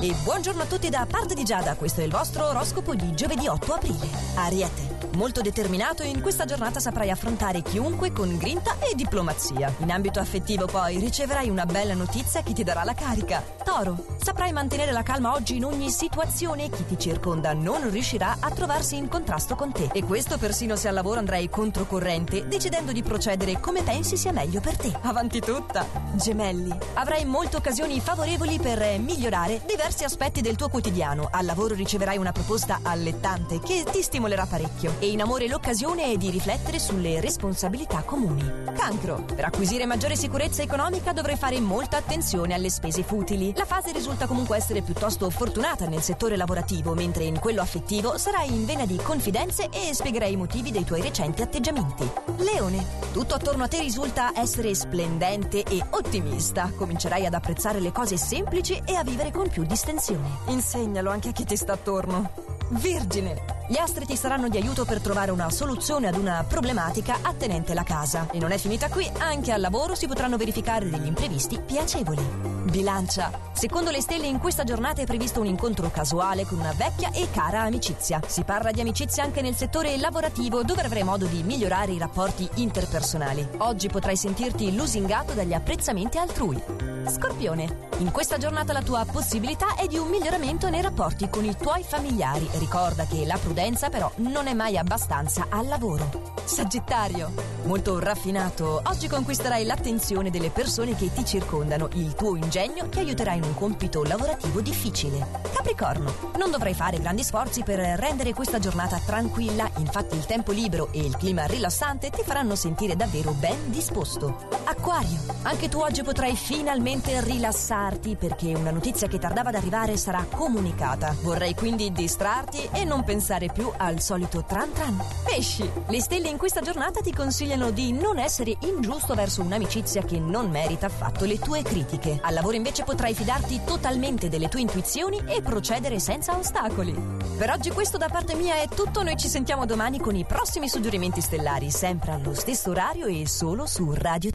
E buongiorno a tutti da parte di Giada, questo è il vostro oroscopo di giovedì 8 aprile. Ariete. Molto determinato in questa giornata saprai affrontare chiunque con grinta e diplomazia. In ambito affettivo poi riceverai una bella notizia che ti darà la carica. Toro. Saprai mantenere la calma oggi in ogni situazione e chi ti circonda non riuscirà a trovarsi in contrasto con te. E questo persino se al lavoro andrai controcorrente, decidendo di procedere come pensi sia meglio per te. Avanti tutta. Gemelli. Avrai molte occasioni favorevoli per migliorare diversi aspetti del tuo quotidiano. Al lavoro riceverai una proposta allettante che ti stimolerà parecchio e in amore l'occasione è di riflettere sulle responsabilità comuni. Cancro. Per acquisire maggiore sicurezza economica dovrai fare molta attenzione alle spese futili. La fase risulta comunque essere piuttosto fortunata nel settore lavorativo, mentre in quello affettivo sarai in vena di confidenze e spiegherai i motivi dei tuoi recenti atteggiamenti. Leone. Tutto attorno a te risulta essere splendente e ottimista. Comincerai ad apprezzare le cose semplici e a vivere con più distensione. Insegnalo anche a chi ti sta attorno. Vergine. Gli astri ti saranno di aiuto per trovare una soluzione ad una problematica attenente alla casa. E non è finita qui, anche al lavoro si potranno verificare degli imprevisti piacevoli. Bilancia. Secondo le stelle in questa giornata è previsto un incontro casuale con una vecchia e cara amicizia. Si parla di amicizia anche nel settore lavorativo dove avrai modo di migliorare i rapporti interpersonali. Oggi potrai sentirti lusingato dagli apprezzamenti altrui. Scorpione. In questa giornata la tua possibilità è di un miglioramento nei rapporti con i tuoi familiari. Ricorda che la prudenza però non è mai abbastanza al lavoro. Sagittario. Molto raffinato, oggi conquisterai l'attenzione delle persone che ti circondano. Il tuo ingegno ti aiuterà in un compito lavorativo difficile. Capricorno. Non dovrai fare grandi sforzi per rendere questa giornata tranquilla, infatti il tempo libero e il clima rilassante ti faranno sentire davvero ben disposto. Acquario. Anche tu oggi potrai finalmente rilassarti perché una notizia che tardava ad arrivare sarà comunicata. Vorrei quindi distrarti e non pensare più al solito tran tran. Pesci. Le stelle in questa giornata ti consigliano di non essere ingiusto verso un'amicizia che non merita affatto le tue critiche. Al lavoro invece potrai fidarti totalmente delle tue intuizioni e procedere senza ostacoli. Per oggi questo da parte mia è tutto, noi ci sentiamo domani con i prossimi suggerimenti stellari, sempre allo stesso orario e solo su Radio